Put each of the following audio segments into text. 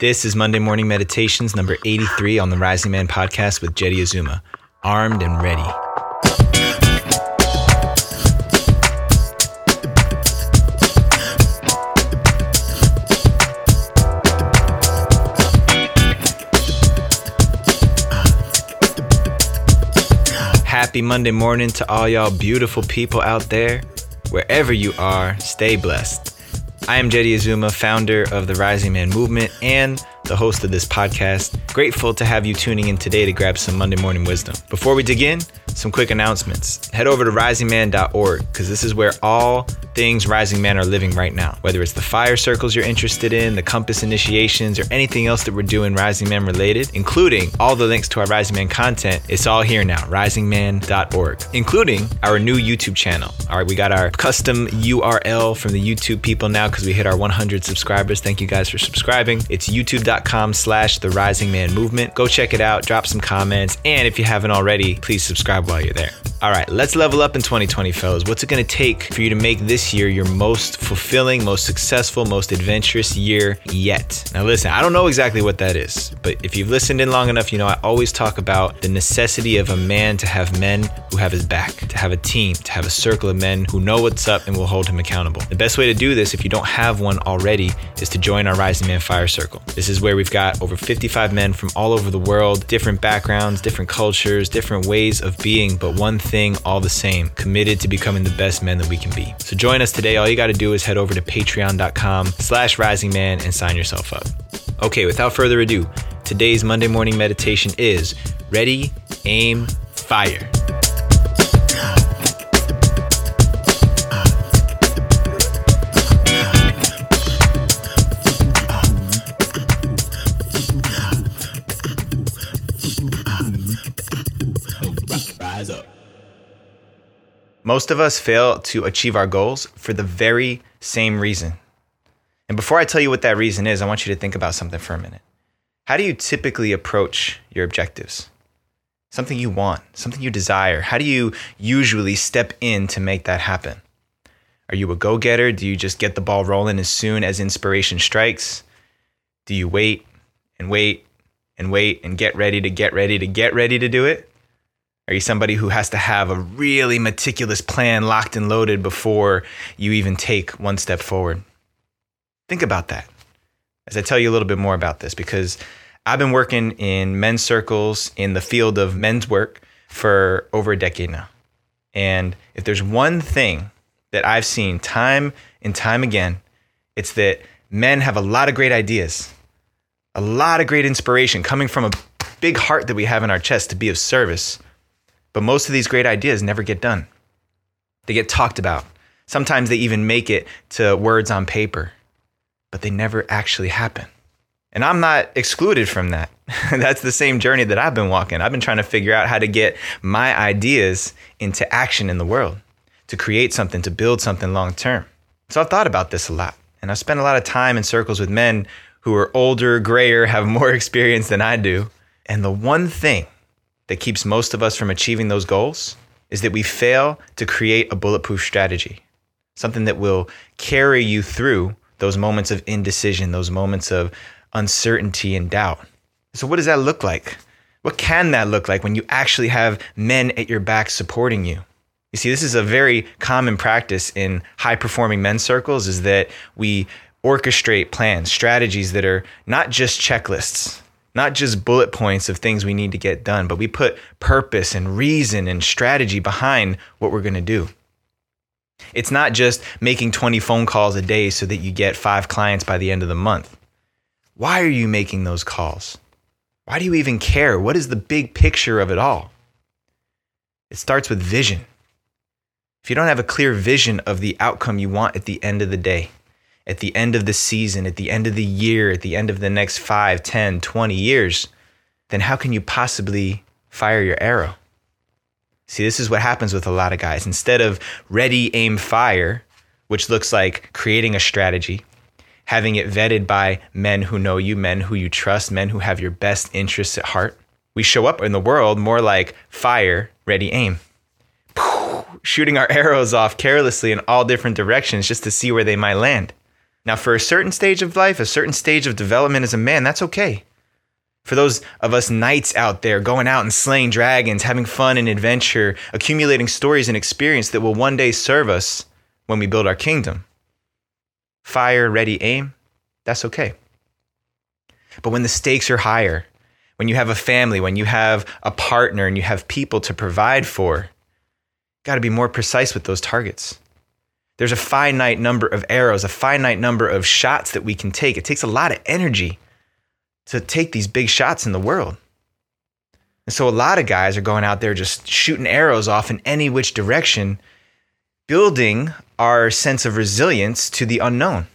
This is Monday Morning Meditations number 83 on the Rising Man podcast with Jeddy Azuma. Armed and ready. Happy Monday morning to all y'all beautiful people out there. Wherever you are, stay blessed. I am Jeddy Azuma, founder of the Rising Man Movement and the host of this podcast. Grateful to have you tuning in today to grab some Monday morning wisdom. Before we dig in, some quick announcements. Head over to risingman.org because this is where all things Rising Man are living right now. Whether it's the fire circles you're interested in, the compass initiations, or anything else that we're doing Rising Man related, including all the links to our Rising Man content, it's all here now, risingman.org, including our new YouTube channel. All right, we got our custom URL from the YouTube people now because we hit our 100 subscribers. Thank you guys for subscribing. It's youtube.com slash the Rising Man Movement. Go check it out, drop some comments, and if you haven't already, please subscribe while you're there. All right, let's level up in 2020, fellas. What's it going to take for you to make this year your most fulfilling, most successful, most adventurous year yet? Now, listen, I don't know exactly what that is, but if you've listened in long enough, you know I always talk about the necessity of a man to have men who have his back, to have a team, to have a circle of men who know what's up and will hold him accountable. The best way to do this, if you don't have one already, is to join our Rising Man Fire Circle. This is where we've got over 55 men from all over the world, different backgrounds, different cultures, different ways of being, but one thing all the same, committed to becoming the best men that we can be. So join us today. All you got to do is head over to patreon.com slash risingman and sign yourself up. Okay, without further ado, today's Monday morning meditation is ready, aim, fire. Most of us fail to achieve our goals for the very same reason. And before I tell you what that reason is, I want you to think about something for a minute. How do you typically approach your objectives? Something you want, something you desire. How do you usually step in to make that happen? Are you a go getter? Do you just get the ball rolling as soon as inspiration strikes? Do you wait and wait and wait and get ready to get ready to get ready to do it? Are you somebody who has to have a really meticulous plan locked and loaded before you even take one step forward? Think about that as I tell you a little bit more about this because I've been working in men's circles in the field of men's work for over a decade now. And if there's one thing that I've seen time and time again, it's that men have a lot of great ideas, a lot of great inspiration coming from a big heart that we have in our chest to be of service. But most of these great ideas never get done. They get talked about. Sometimes they even make it to words on paper, but they never actually happen. And I'm not excluded from that. That's the same journey that I've been walking. I've been trying to figure out how to get my ideas into action in the world, to create something, to build something long term. So I've thought about this a lot. And I've spent a lot of time in circles with men who are older, grayer, have more experience than I do. And the one thing that keeps most of us from achieving those goals is that we fail to create a bulletproof strategy, something that will carry you through those moments of indecision, those moments of uncertainty and doubt. So, what does that look like? What can that look like when you actually have men at your back supporting you? You see, this is a very common practice in high performing men's circles is that we orchestrate plans, strategies that are not just checklists, not just bullet points of things we need to get done, but we put purpose and reason and strategy behind what we're going to do. It's not just making 20 phone calls a day so that you get five clients by the end of the month. Why are you making those calls? Why do you even care? What is the big picture of it all? It starts with vision. If you don't have a clear vision of the outcome you want at the end of the day, at the end of the season, at the end of the year, at the end of the next 5, 10, 20 years, then how can you possibly fire your arrow? See, this is what happens with a lot of guys. Instead of ready, aim, fire, which looks like creating a strategy, having it vetted by men who know you, men who you trust, men who have your best interests at heart, we show up in the world more like fire, ready, aim. Shooting our arrows off carelessly in all different directions just to see where they might land. Now, for a certain stage of life, a certain stage of development as a man, that's okay. For those of us knights out there going out and slaying dragons, having fun and adventure, accumulating stories and experience that will one day serve us when we build our kingdom. Fire, ready, aim, that's okay. But when the stakes are higher, when you have a family, when you have a partner and you have people to provide for, got to be more precise with those targets. There's a finite number of arrows, a finite number of shots that we can take. It takes a lot of energy to take these big shots in the world. And so a lot of guys are going out there just shooting arrows off in any which direction, building our sense of resilience to the unknown.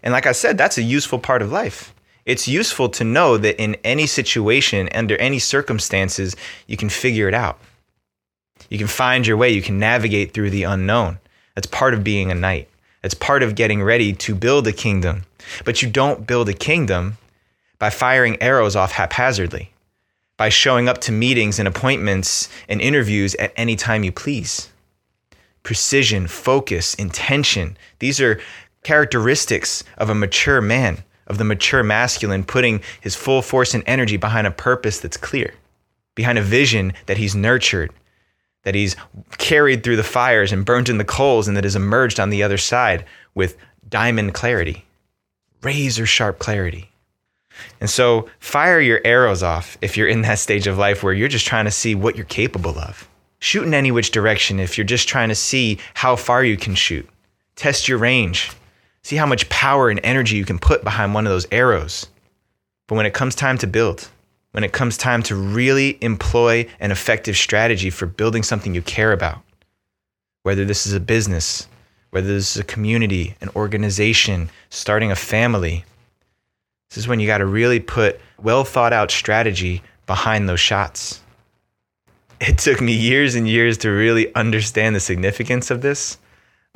And like I said, that's a useful part of life. It's useful to know that in any situation, under any circumstances, you can figure it out. You can find your way, you can navigate through the unknown. That's part of being a knight. It's part of getting ready to build a kingdom. But you don't build a kingdom by firing arrows off haphazardly, by showing up to meetings and appointments and interviews at any time you please. Precision, focus, intention, these are characteristics of a mature man, of the mature masculine putting his full force and energy behind a purpose that's clear, behind a vision that he's nurtured, that he's carried through the fires and burnt in the coals and that has emerged on the other side with diamond clarity, razor sharp clarity. And so fire your arrows off if you're in that stage of life where you're just trying to see what you're capable of. Shoot in any which direction if you're just trying to see how far you can shoot. Test your range. See how much power and energy you can put behind one of those arrows. But when it comes time to build, when it comes time to really employ an effective strategy for building something you care about. Whether this is a business, whether this is a community, an organization, starting a family. This is when you got to really put well thought out strategy behind those shots. It took me years and years to really understand the significance of this.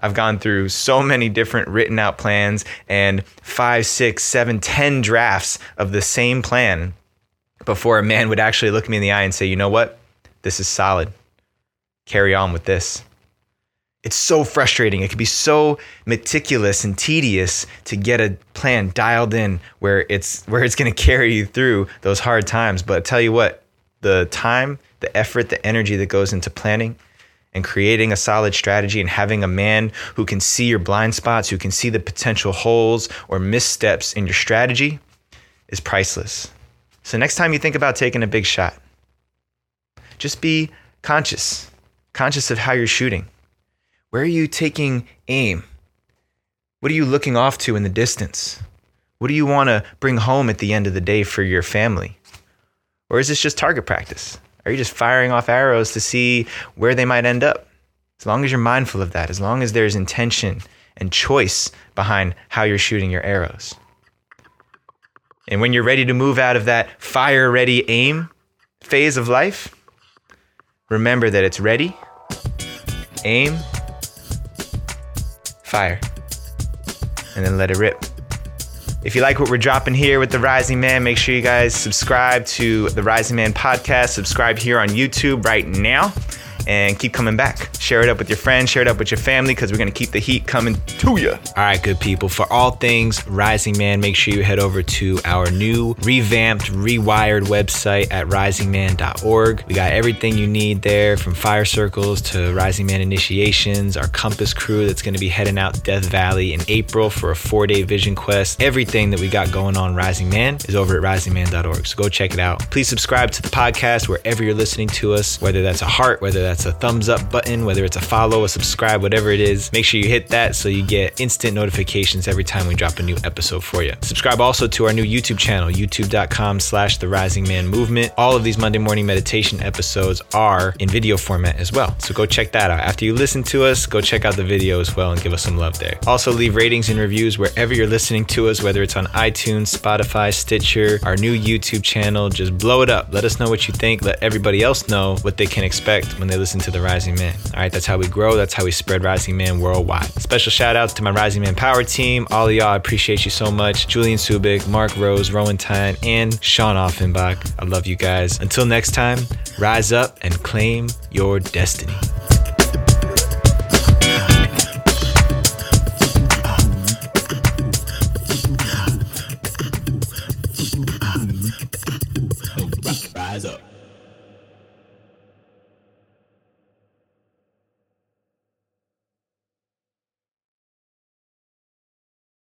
I've gone through so many different written out plans and five, six, seven, ten drafts of the same plan before a man would actually look me in the eye and say, you know what? This is solid. Carry on with this. It's so frustrating. It can be so meticulous and tedious to get a plan dialed in where it's where it's going to carry you through those hard times. But I tell you what, the time, the effort, the energy that goes into planning and creating a solid strategy and having a man who can see your blind spots, who can see the potential holes or missteps in your strategy is priceless. So next time you think about taking a big shot, just be conscious, conscious of how you're shooting. Where are you taking aim? What are you looking off to in the distance? What do you want to bring home at the end of the day for your family? Or is this just target practice? Are you just firing off arrows to see where they might end up? As long as you're mindful of that, as long as there's intention and choice behind how you're shooting your arrows. And when you're ready to move out of that fire ready aim phase of life, remember that it's ready, aim, fire, and then let it rip. If you like what we're dropping here with the Rising Man, make sure you guys subscribe to the Rising Man podcast. Subscribe here on YouTube right now and keep coming back. Share it up with your friends, share it up with your family because we're going to keep the heat coming to you. All right, good people. For all things Rising Man, make sure you head over to our new revamped, rewired website at risingman.org. We got everything you need there from fire circles to Rising Man initiations, our Compass crew that's going to be heading out Death Valley in April for a four day vision quest. Everything that we got going on Rising Man is over at risingman.org. So go check it out. Please subscribe to the podcast wherever you're listening to us, whether that's a heart, whether that's that's a thumbs up button, whether it's a follow, a subscribe, whatever it is. Make sure you hit that so you get instant notifications every time we drop a new episode for you. Subscribe also to our new YouTube channel, youtube.com slash the rising man movement. All of these Monday morning meditation episodes are in video format as well. So go check that out. After you listen to us, go check out the video as well and give us some love there. Also leave ratings and reviews wherever you're listening to us, whether it's on iTunes, Spotify, Stitcher, our new YouTube channel. Just blow it up. Let us know what you think. Let everybody else know what they can expect when they listen to the Rising Man. All right, that's how we grow. That's how we spread Rising Man worldwide. Special shout outs to my Rising Man Power team. All of y'all, I appreciate you so much. Julian Subik, Mark Rose, Rowan Tyne, and Sean Offenbach. I love you guys. Until next time, rise up and claim your destiny.